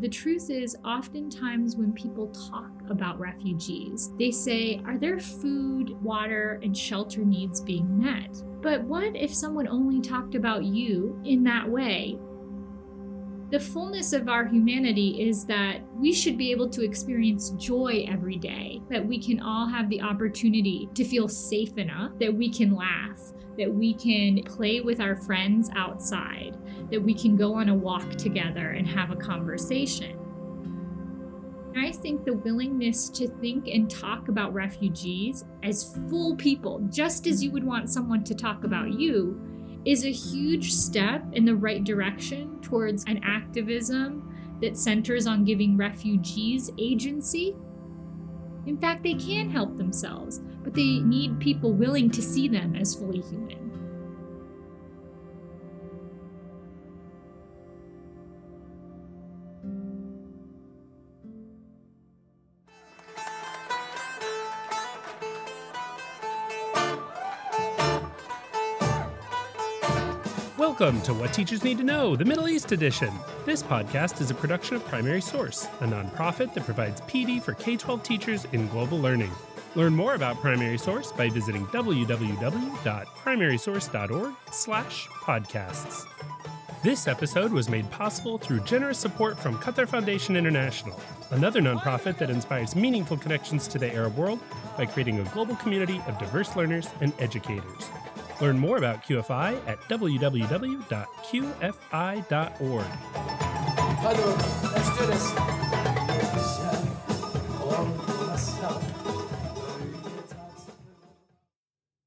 The truth is, oftentimes when people talk about refugees, they say, Are their food, water, and shelter needs being met? But what if someone only talked about you in that way? The fullness of our humanity is that we should be able to experience joy every day, that we can all have the opportunity to feel safe enough, that we can laugh, that we can play with our friends outside, that we can go on a walk together and have a conversation. I think the willingness to think and talk about refugees as full people, just as you would want someone to talk about you, is a huge step in the right direction towards an activism that centers on giving refugees agency. In fact, they can help themselves, but they need people willing to see them as fully human. Welcome to What Teachers Need to Know, the Middle East edition. This podcast is a production of Primary Source, a nonprofit that provides PD for K 12 teachers in global learning. Learn more about Primary Source by visiting www.primarysource.org/podcasts. This episode was made possible through generous support from Qatar Foundation International, another nonprofit that inspires meaningful connections to the Arab world by creating a global community of diverse learners and educators. Learn more about QFI at www.qfi.org. let's do this.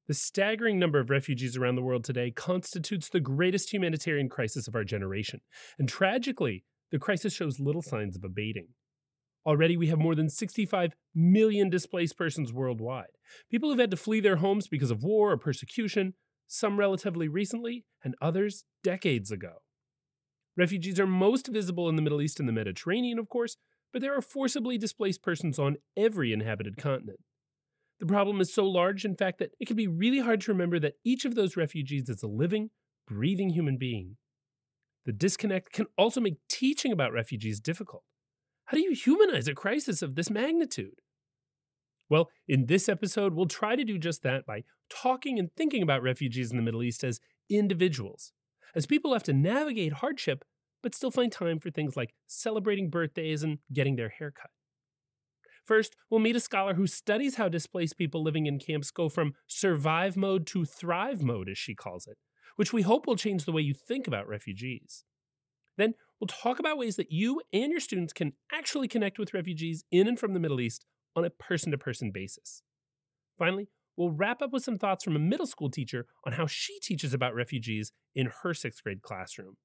The staggering number of refugees around the world today constitutes the greatest humanitarian crisis of our generation. And tragically, the crisis shows little signs of abating. Already, we have more than 65 million displaced persons worldwide. People who have had to flee their homes because of war or persecution, some relatively recently, and others decades ago. Refugees are most visible in the Middle East and the Mediterranean, of course, but there are forcibly displaced persons on every inhabited continent. The problem is so large, in fact, that it can be really hard to remember that each of those refugees is a living, breathing human being. The disconnect can also make teaching about refugees difficult. How do you humanize a crisis of this magnitude? Well, in this episode, we'll try to do just that by talking and thinking about refugees in the Middle East as individuals, as people have to navigate hardship but still find time for things like celebrating birthdays and getting their hair cut. First, we'll meet a scholar who studies how displaced people living in camps go from survive mode to thrive mode, as she calls it, which we hope will change the way you think about refugees. Then, we'll talk about ways that you and your students can actually connect with refugees in and from the Middle East on a person to person basis. Finally, we'll wrap up with some thoughts from a middle school teacher on how she teaches about refugees in her sixth grade classroom.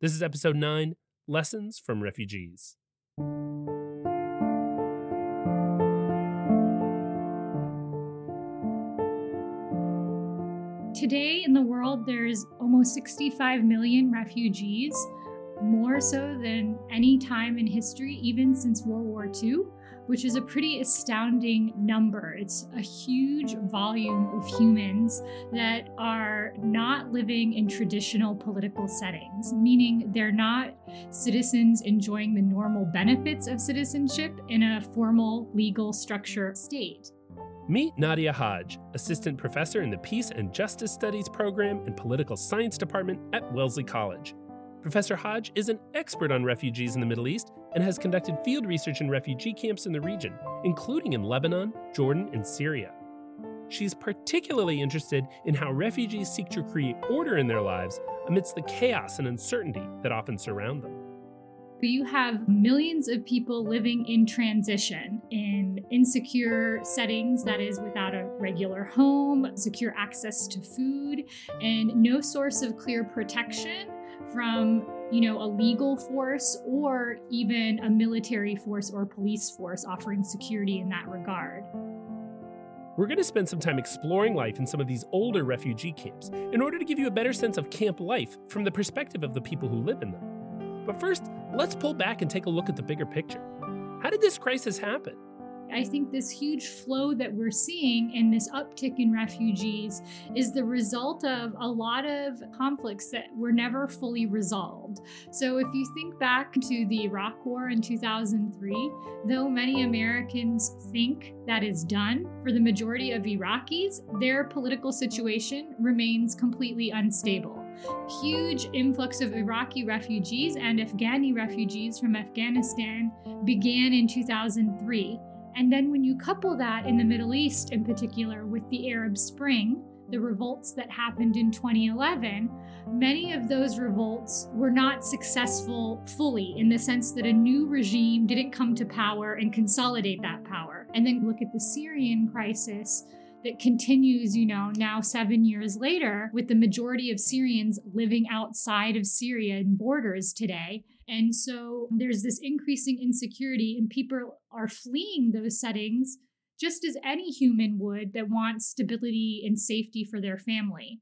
This is episode 9 Lessons from Refugees. Today in the world, there's almost 65 million refugees, more so than any time in history, even since World War II which is a pretty astounding number. It's a huge volume of humans that are not living in traditional political settings, meaning they're not citizens enjoying the normal benefits of citizenship in a formal legal structure state. Meet Nadya Hajj, Assistant Professor in the Peace and Justice Studies Program and Political Science Department at Wellesley College. Professor Hajj is an expert on refugees in the Middle East and has conducted field research in refugee camps in the region, including in Lebanon, Jordan, and Syria. She's particularly interested in how refugees seek to create order in their lives amidst the chaos and uncertainty that often surround them. You have millions of people living in transition in insecure settings, that is, without a regular home, secure access to food, and no source of clear protection from you know, a legal force or even a military force or police force offering security in that regard. We're going to spend some time exploring life in some of these older refugee camps in order to give you a better sense of camp life from the perspective of the people who live in them. But first, let's pull back and take a look at the bigger picture. How did this crisis happen? I think this huge flow that we're seeing and this uptick in refugees is the result of a lot of conflicts that were never fully resolved. So, if you think back to the Iraq War in 2003, though many Americans think that is done, for the majority of Iraqis, their political situation remains completely unstable huge influx of Iraqi refugees and Afghani refugees from Afghanistan began in 2003. And then, when you couple that in the Middle East in particular with the Arab Spring, the revolts that happened in 2011, many of those revolts were not successful fully in the sense that a new regime didn't come to power and consolidate that power. And then look at the Syrian crisis that continues, you know, now seven years later, with the majority of Syrians living outside of Syria and borders today. And so there's this increasing insecurity, and people are fleeing those settings just as any human would that wants stability and safety for their family.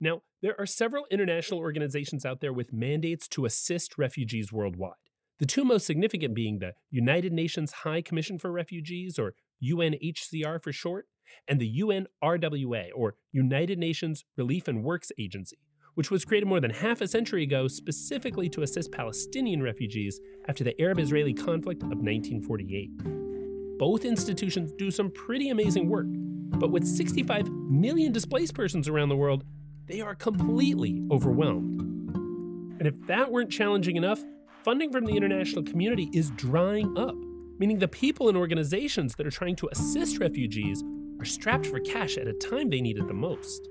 Now, there are several international organizations out there with mandates to assist refugees worldwide. The two most significant being the United Nations High Commission for Refugees, or UNHCR for short, and the UNRWA, or United Nations Relief and Works Agency, which was created more than half a century ago specifically to assist Palestinian refugees after the Arab Israeli conflict of 1948. Both institutions do some pretty amazing work, but with 65 million displaced persons around the world, they are completely overwhelmed. And if that weren't challenging enough, funding from the international community is drying up meaning the people and organizations that are trying to assist refugees are strapped for cash at a time they need it the most.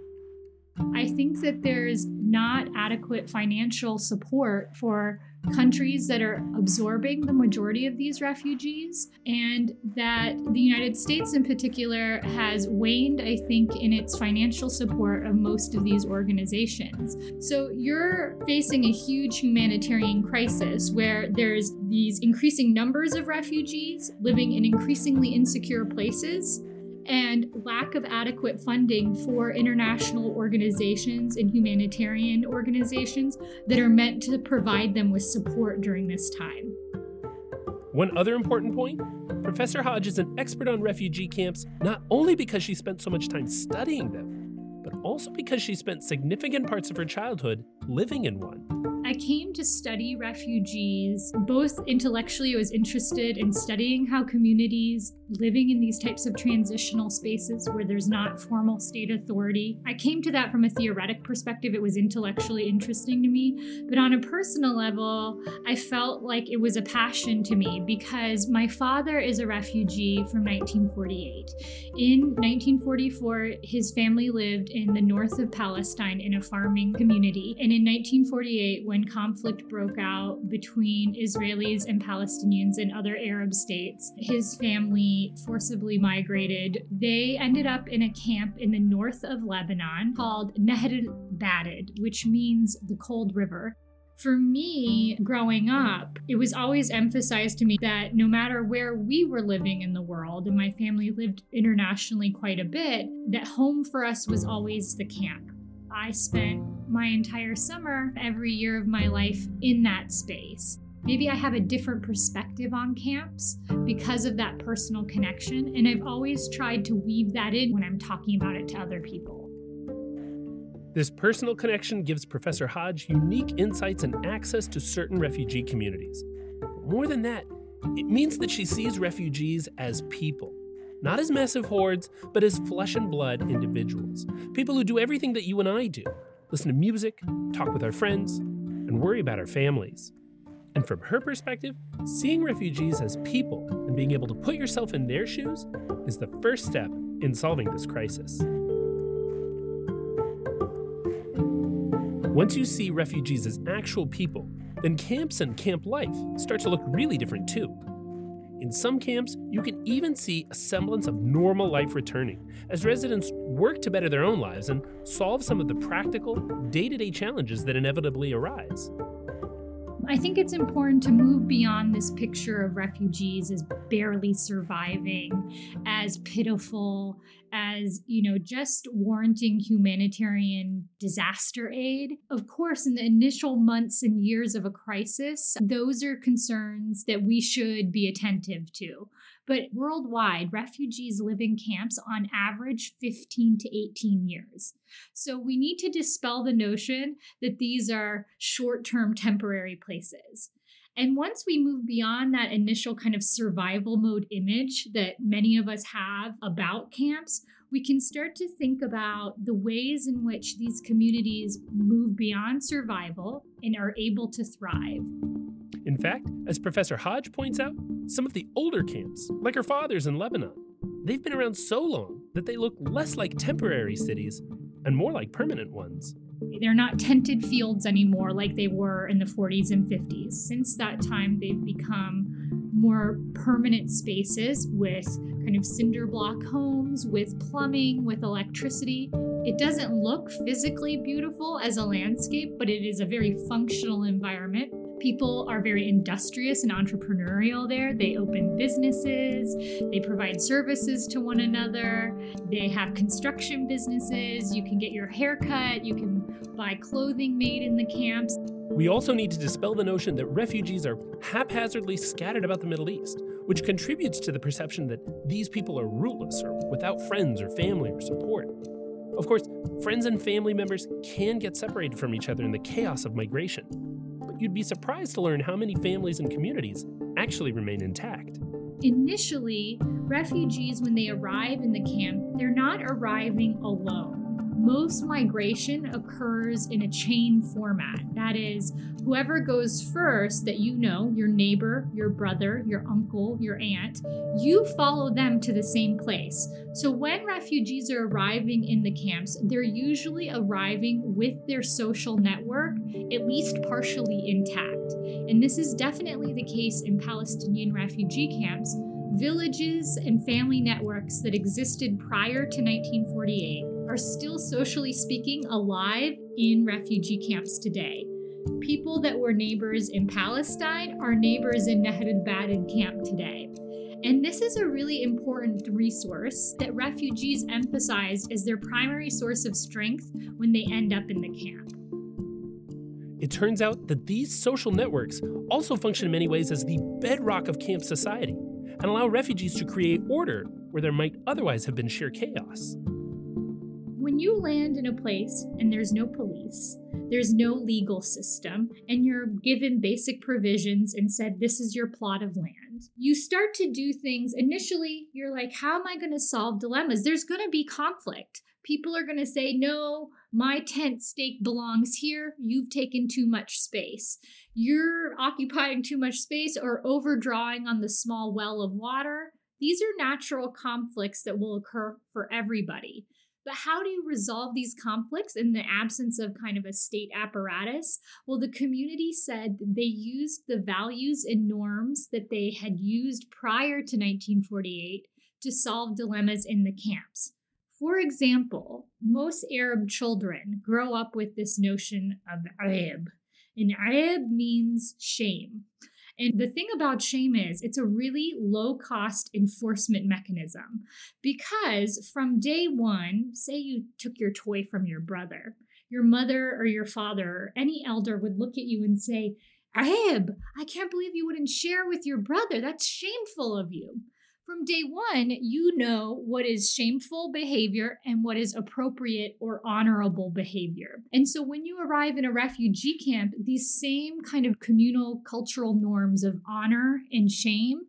I think that there's not adequate financial support for countries that are absorbing the majority of these refugees, and that the United States, in particular, has waned, I think, in its financial support of most of these organizations. So you're facing a huge humanitarian crisis where there's these increasing numbers of refugees living in increasingly insecure places and lack of adequate funding for international organizations and humanitarian organizations that are meant to provide them with support during this time. One other important point Professor Hajj is an expert on refugee camps not only because she spent so much time studying them, but also because she spent significant parts of her childhood living in one. I came to study refugees. Both intellectually, I was interested in studying how communities living in these types of transitional spaces where there's not formal state authority. I came to that from a theoretic perspective. It was intellectually interesting to me. But on a personal level, I felt like it was a passion to me because my father is a refugee from 1948. In 1944, his family lived in the north of Palestine in a farming community. And in 1948, when conflict broke out between Israelis and Palestinians and other Arab states, his family forcibly migrated. They ended up in a camp in the north of Lebanon called Nahr al-Bared, which means the cold river. For me, growing up, it was always emphasized to me that no matter where we were living in the world, and my family lived internationally quite a bit, that home for us was always the camp. I spent my entire summer, every year of my life in that space. Maybe I have a different perspective on camps because of that personal connection, and I've always tried to weave that in when I'm talking about it to other people. This personal connection gives Professor Hajj unique insights and access to certain refugee communities. More than that, it means that she sees refugees as people not as massive hordes, but as flesh and blood individuals. People who do everything that you and I do listen to music, talk with our friends, and worry about our families. And from her perspective, seeing refugees as people and being able to put yourself in their shoes is the first step in solving this crisis. Once you see refugees as actual people, then camps and camp life start to look really different too. In some camps, you can even see a semblance of normal life returning as residents work to better their own lives and solve some of the practical, day to day challenges that inevitably arise. I think it's important to move beyond this picture of refugees as barely surviving, as pitiful, as, you know, just warranting humanitarian disaster aid. Of course, in the initial months and years of a crisis, those are concerns that we should be attentive to. But worldwide, refugees live in camps on average 15 to 18 years. So we need to dispel the notion that these are short term temporary places. And once we move beyond that initial kind of survival mode image that many of us have about camps, we can start to think about the ways in which these communities move beyond survival and are able to thrive. In fact, as Professor Hajj points out, some of the older camps, like her fathers in Lebanon, they've been around so long that they look less like temporary cities and more like permanent ones. They're not tented fields anymore like they were in the 40s and 50s. Since that time, they've become more permanent spaces with kind of cinder block homes, with plumbing, with electricity. It doesn't look physically beautiful as a landscape, but it is a very functional environment People are very industrious and entrepreneurial there. They open businesses, they provide services to one another, they have construction businesses. You can get your hair cut, you can buy clothing made in the camps. We also need to dispel the notion that refugees are haphazardly scattered about the Middle East, which contributes to the perception that these people are rootless or without friends or family or support. Of course, friends and family members can get separated from each other in the chaos of migration you'd be surprised to learn how many families and communities actually remain intact. Initially, refugees, when they arrive in the camp, they're not arriving alone most migration occurs in a chain format. That is, whoever goes first that you know, your neighbor, your brother, your uncle, your aunt, you follow them to the same place. So when refugees are arriving in the camps, they're usually arriving with their social network at least partially intact. And this is definitely the case in Palestinian refugee camps. Villages and family networks that existed prior to 1948 are still socially speaking alive in refugee camps today. People that were neighbors in Palestine are neighbors in Nahr al-Bared camp today. And this is a really important resource that refugees emphasized as their primary source of strength when they end up in the camp. It turns out that these social networks also function in many ways as the bedrock of camp society and allow refugees to create order where there might otherwise have been sheer chaos when you land in a place and there's no police, there's no legal system, and you're given basic provisions and said, this is your plot of land, you start to do things. Initially, you're like, how am I going to solve dilemmas? There's going to be conflict. People are going to say, no, my tent stake belongs here. You've taken too much space. You're occupying too much space or overdrawing on the small well of water. These are natural conflicts that will occur for everybody. But how do you resolve these conflicts in the absence of kind of a state apparatus? Well, the community said they used the values and norms that they had used prior to 1948 to solve dilemmas in the camps. For example, most Arab children grow up with this notion of aib, and aib means shame. And the thing about shame is it's a really low cost enforcement mechanism because from day one, say you took your toy from your brother, your mother or your father or any elder would look at you and say, Aib, I can't believe you wouldn't share with your brother. That's shameful of you from day one, you know what is shameful behavior and what is appropriate or honorable behavior. And so when you arrive in a refugee camp, these same kind of communal cultural norms of honor and shame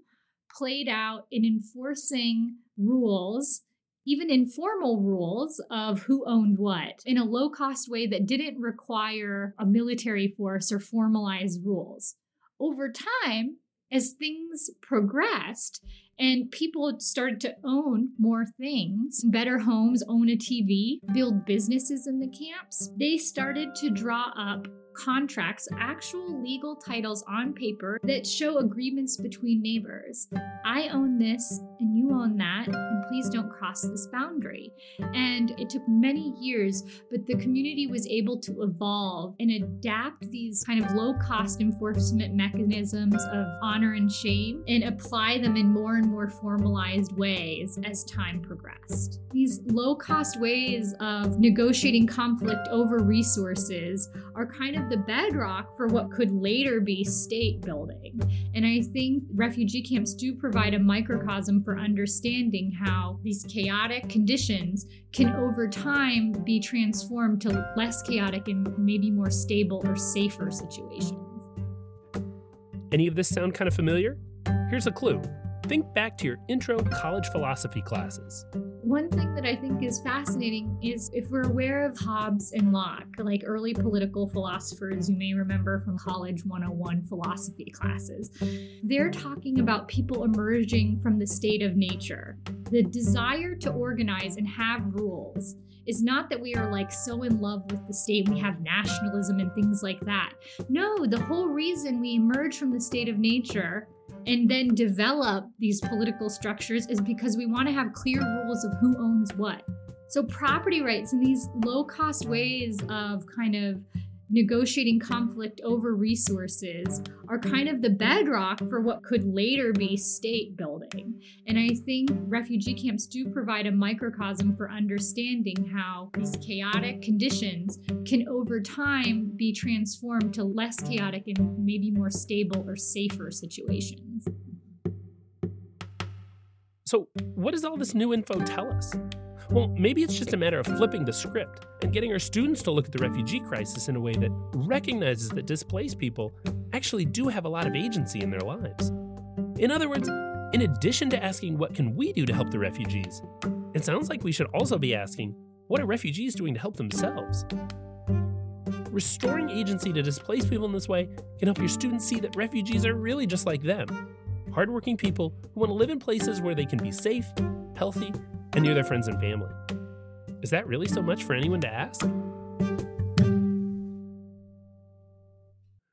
played out in enforcing rules even informal rules of who owned what in a low cost way that didn't require a military force or formalized rules. Over time, as things progressed and people started to own more things, better homes, own a TV, build businesses in the camps, they started to draw up contracts, actual legal titles on paper that show agreements between neighbors. I own this and you own that, and please don't cross this boundary. And it took many years, but the community was able to evolve and adapt these kind of low cost enforcement mechanisms of honor and shame and apply them in more and more formalized ways as time progressed. These low cost ways of negotiating conflict over resources are kind of the bedrock for what could later be state building. And I think refugee camps do provide a microcosm for understanding how these chaotic conditions can over time be transformed to less chaotic and maybe more stable or safer situations. Any of this sound kind of familiar? Here's a clue. Think back to your intro college philosophy classes. One thing that I think is fascinating is if we're aware of Hobbes and Locke, like early political philosophers you may remember from College 101 philosophy classes, they're talking about people emerging from the state of nature. The desire to organize and have rules is not that we are like so in love with the state, we have nationalism and things like that. No, the whole reason we emerge from the state of nature and then develop these political structures is because we want to have clear rules of who owns what. So, property rights and these low cost ways of kind of negotiating conflict over resources are kind of the bedrock for what could later be state building. And I think refugee camps do provide a microcosm for understanding how these chaotic conditions can over time be transformed to less chaotic and maybe more stable or safer situations. So, what does all this new info tell us? Well, maybe it's just a matter of flipping the script and getting our students to look at the refugee crisis in a way that recognizes that displaced people actually do have a lot of agency in their lives. In other words, in addition to asking what can we do to help the refugees, it sounds like we should also be asking what are refugees doing to help themselves? Restoring agency to displaced people in this way can help your students see that refugees are really just like them hardworking people who want to live in places where they can be safe, healthy, and near their friends and family. Is that really so much for anyone to ask?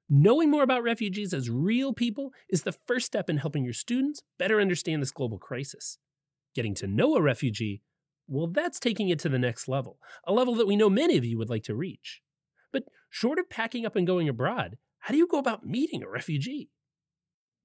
Knowing more about refugees as real people is the first step in helping your students better understand this global crisis. Getting to know a refugee, well, that's taking it to the next level, a level that we know many of you would like to reach. But short of packing up and going abroad, how do you go about meeting a refugee?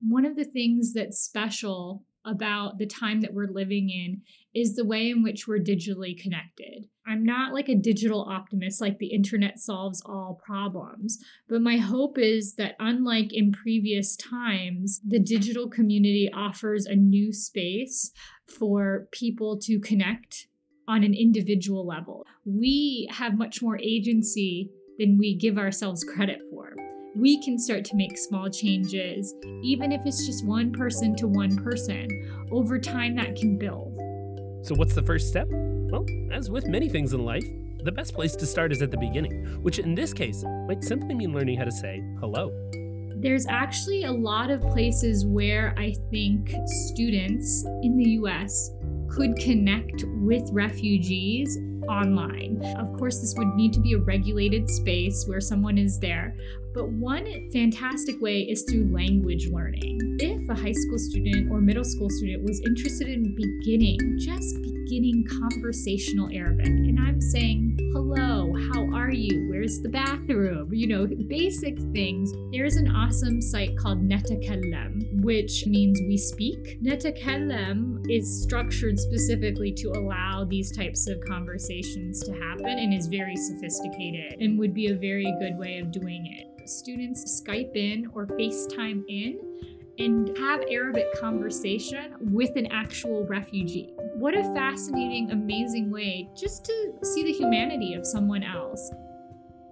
One of the things that's special about the time that we're living in is the way in which we're digitally connected. I'm not like a digital optimist, like the internet solves all problems. But my hope is that, unlike in previous times, the digital community offers a new space for people to connect on an individual level. We have much more agency than we give ourselves credit for we can start to make small changes, even if it's just one person to one person. Over time, that can build. So, what's the first step? Well, as with many things in life, the best place to start is at the beginning, which in this case might simply mean learning how to say hello. There's actually a lot of places where I think students in the US could connect with refugees online. Of course, this would need to be a regulated space where someone is there, but one fantastic way is through language learning. If a high school student or middle school student was interested in beginning, just beginning conversational Arabic, and I'm saying, hello, how are you? Where's the bathroom? You know, basic things. There's an awesome site called NaTakallam, which means we speak. NaTakallam is structured specifically to allow these types of conversations to happen and is very sophisticated and would be a very good way of doing it students Skype in or FaceTime in and have Arabic conversation with an actual refugee. What a fascinating, amazing way just to see the humanity of someone else.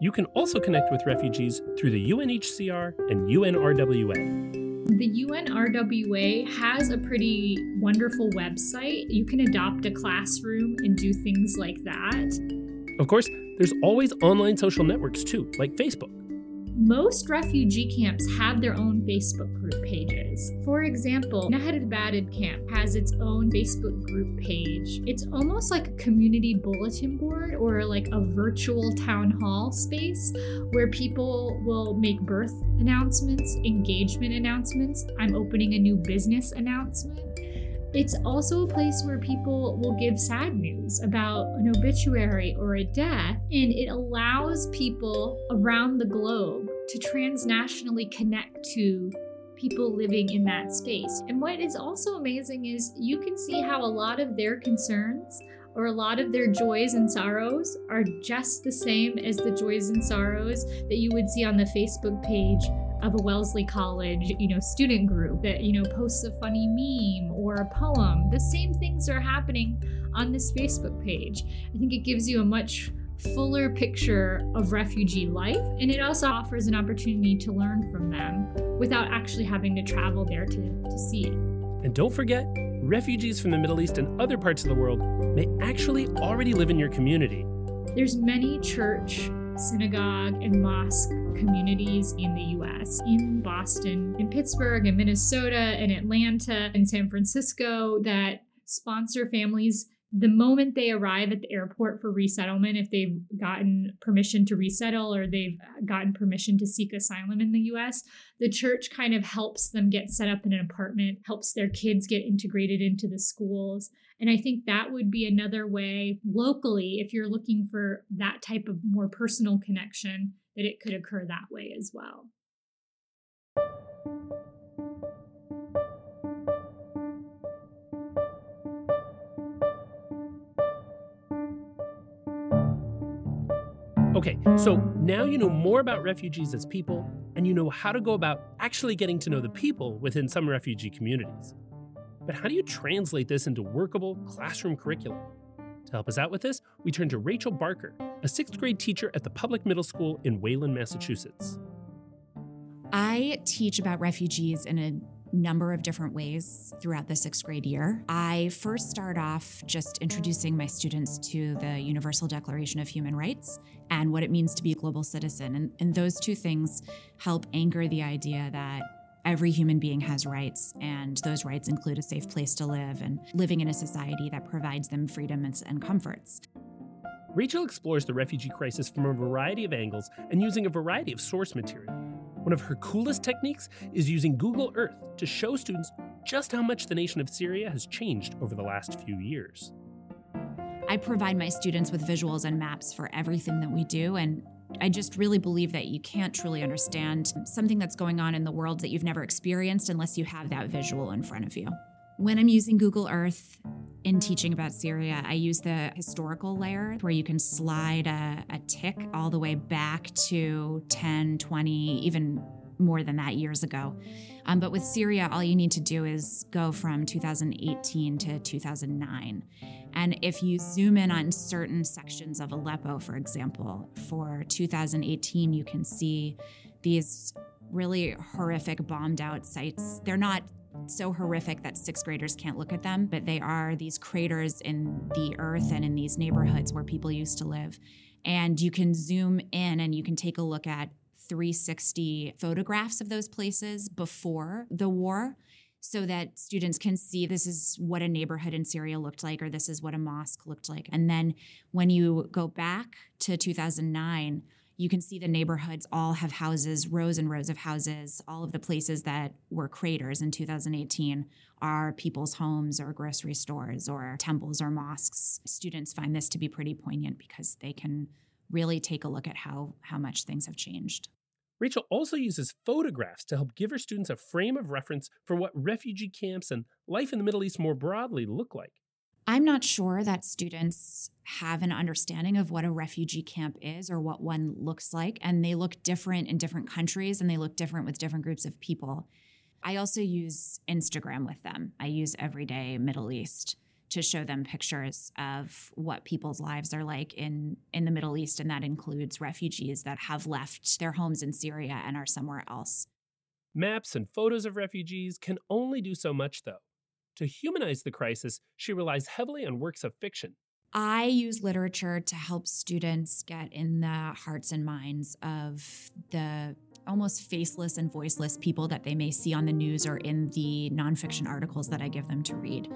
You can also connect with refugees through the UNHCR and UNRWA. The UNRWA has a pretty wonderful website. You can adopt a classroom and do things like that. Of course, there's always online social networks too, like Facebook. Most refugee camps have their own Facebook group pages. For example, Nahr al-Bared camp has its own Facebook group page. It's almost like a community bulletin board or like a virtual town hall space where people will make birth announcements, engagement announcements. I'm opening a new business announcement. It's also a place where people will give sad news about an obituary or a death, and it allows people around the globe to transnationally connect to people living in that space. And what is also amazing is you can see how a lot of their concerns or a lot of their joys and sorrows are just the same as the joys and sorrows that you would see on the Facebook page of a Wellesley College, you know, student group that, you know, posts a funny meme or a poem. The same things are happening on this Facebook page. I think it gives you a much fuller picture of refugee life and it also offers an opportunity to learn from them without actually having to travel there to, to see it. And don't forget, refugees from the Middle East and other parts of the world may actually already live in your community. There's many church synagogue and mosque communities in the US, in Boston, in Pittsburgh, in Minnesota, in Atlanta, in San Francisco that sponsor families the moment they arrive at the airport for resettlement, if they've gotten permission to resettle or they've gotten permission to seek asylum in the US, the church kind of helps them get set up in an apartment, helps their kids get integrated into the schools. And I think that would be another way locally, if you're looking for that type of more personal connection, that it could occur that way as well. Okay, so now you know more about refugees as people, and you know how to go about actually getting to know the people within some refugee communities. But how do you translate this into workable classroom curriculum? To help us out with this, we turn to Rachel Barker, a sixth grade teacher at the public middle school in Wayland, Massachusetts. I teach about refugees in a number of different ways throughout the sixth grade year. I first start off just introducing my students to the Universal Declaration of Human Rights and what it means to be a global citizen. And, and those two things help anchor the idea that every human being has rights, and those rights include a safe place to live and living in a society that provides them freedoms and comforts. Rachel explores the refugee crisis from a variety of angles and using a variety of source material. One of her coolest techniques is using Google Earth to show students just how much the nation of Syria has changed over the last few years. I provide my students with visuals and maps for everything that we do, and I just really believe that you can't truly understand something that's going on in the world that you've never experienced unless you have that visual in front of you. When I'm using Google Earth in teaching about Syria, I use the historical layer where you can slide a, a tick all the way back to 10, 20, even more than that years ago. Um, but with Syria, all you need to do is go from 2018 to 2009. And if you zoom in on certain sections of Aleppo, for example, for 2018, you can see these really horrific bombed out sites. They're not so horrific that sixth graders can't look at them, but they are these craters in the earth and in these neighborhoods where people used to live. And you can zoom in and you can take a look at 360 photographs of those places before the war so that students can see this is what a neighborhood in Syria looked like or this is what a mosque looked like. And then when you go back to 2009, you can see the neighborhoods all have houses, rows and rows of houses. All of the places that were craters in 2018 are people's homes or grocery stores or temples or mosques. Students find this to be pretty poignant because they can really take a look at how, how much things have changed. Rachel also uses photographs to help give her students a frame of reference for what refugee camps and life in the Middle East more broadly look like. I'm not sure that students have an understanding of what a refugee camp is or what one looks like. And they look different in different countries and they look different with different groups of people. I also use Instagram with them. I use Everyday Middle East to show them pictures of what people's lives are like in, in the Middle East. And that includes refugees that have left their homes in Syria and are somewhere else. Maps and photos of refugees can only do so much, though. To humanize the crisis, she relies heavily on works of fiction. I use literature to help students get in the hearts and minds of the almost faceless and voiceless people that they may see on the news or in the nonfiction articles that I give them to read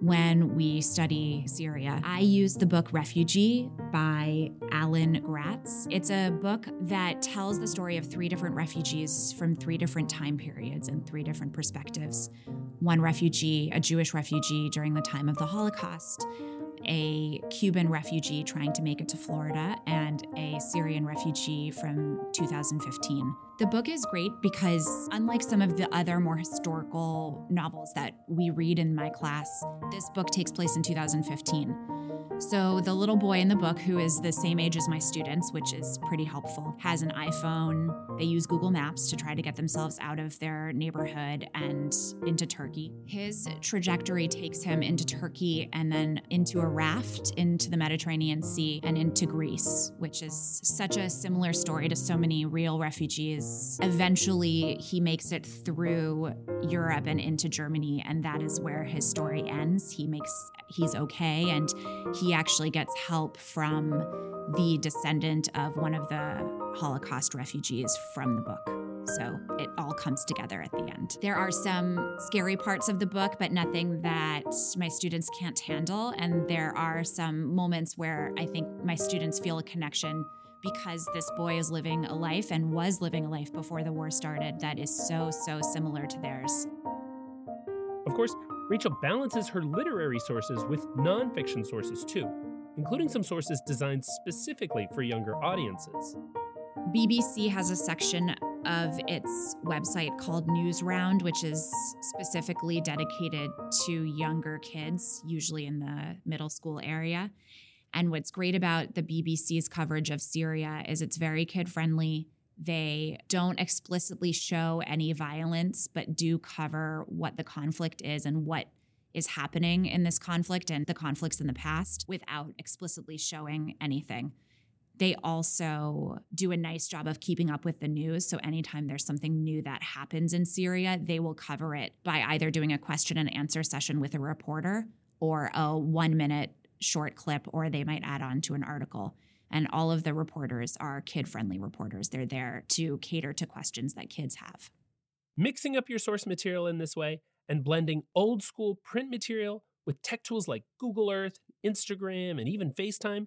when we study Syria. I use the book Refugee by Alan Gratz. It's a book that tells the story of three different refugees from three different time periods and three different perspectives. One refugee, a Jewish refugee during the time of the Holocaust, a Cuban refugee trying to make it to Florida, and a Syrian refugee from 2015. The book is great because, unlike some of the other more historical novels that we read in my class, this book takes place in 2015. So, the little boy in the book, who is the same age as my students, which is pretty helpful, has an iPhone. They use Google Maps to try to get themselves out of their neighborhood and into Turkey. His trajectory takes him into Turkey and then into a raft into the Mediterranean Sea and into Greece, which is such a similar story to so many real refugees. Eventually, he makes it through Europe and into Germany, and that is where his story ends. He makes he's okay and he actually gets help from the descendant of one of the Holocaust refugees from the book. So it all comes together at the end. There are some scary parts of the book, but nothing that my students can't handle. And there are some moments where I think my students feel a connection because this boy is living a life and was living a life before the war started that is so, so similar to theirs. Of course, Rachel balances her literary sources with nonfiction sources too, including some sources designed specifically for younger audiences. BBC has a section of its website called Newsround, which is specifically dedicated to younger kids, usually in the middle school area. And what's great about the BBC's coverage of Syria is it's very kid friendly. They don't explicitly show any violence, but do cover what the conflict is and what is happening in this conflict and the conflicts in the past without explicitly showing anything. They also do a nice job of keeping up with the news. So, anytime there's something new that happens in Syria, they will cover it by either doing a question and answer session with a reporter or a one minute short clip, or they might add on to an article. And all of the reporters are kid friendly reporters. They're there to cater to questions that kids have. Mixing up your source material in this way and blending old school print material with tech tools like Google Earth, Instagram, and even FaceTime,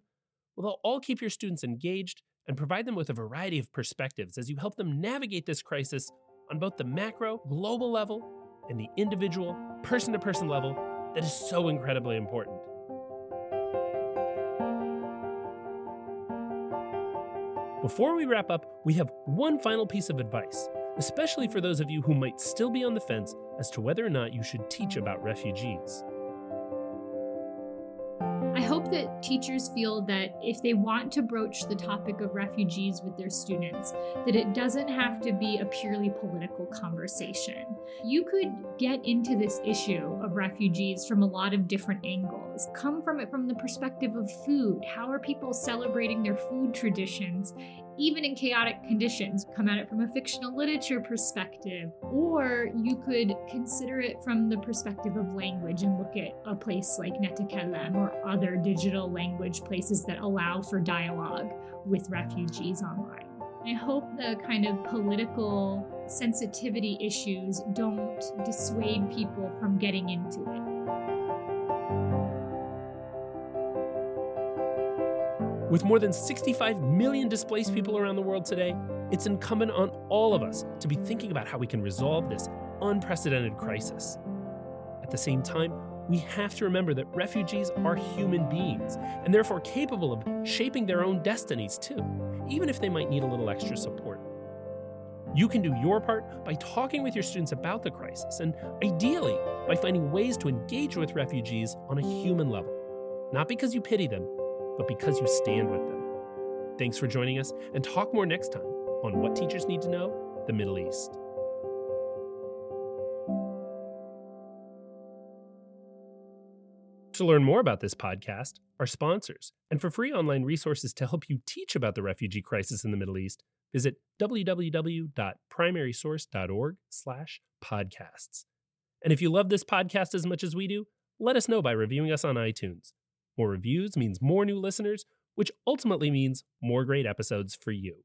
well, they'll all keep your students engaged and provide them with a variety of perspectives as you help them navigate this crisis on both the macro, global level and the individual, person to person level that is so incredibly important. Before we wrap up, we have one final piece of advice, especially for those of you who might still be on the fence as to whether or not you should teach about refugees. I hope that teachers feel that if they want to broach the topic of refugees with their students, that it doesn't have to be a purely political conversation. You could get into this issue of refugees from a lot of different angles. Come from it from the perspective of food. How are people celebrating their food traditions? even in chaotic conditions, come at it from a fictional literature perspective. Or you could consider it from the perspective of language and look at a place like NaTakallam or other digital language places that allow for dialogue with refugees online. I hope the kind of political sensitivity issues don't dissuade people from getting into it. With more than 65 million displaced people around the world today, it's incumbent on all of us to be thinking about how we can resolve this unprecedented crisis. At the same time, we have to remember that refugees are human beings and therefore capable of shaping their own destinies too, even if they might need a little extra support. You can do your part by talking with your students about the crisis and ideally by finding ways to engage with refugees on a human level. Not because you pity them, but because you stand with them. Thanks for joining us, and talk more next time on What Teachers Need to Know the Middle East. To learn more about this podcast, our sponsors, and for free online resources to help you teach about the refugee crisis in the Middle East, visit www.primarysource.org/podcasts. And if you love this podcast as much as we do, let us know by reviewing us on iTunes. More reviews means more new listeners, which ultimately means more great episodes for you.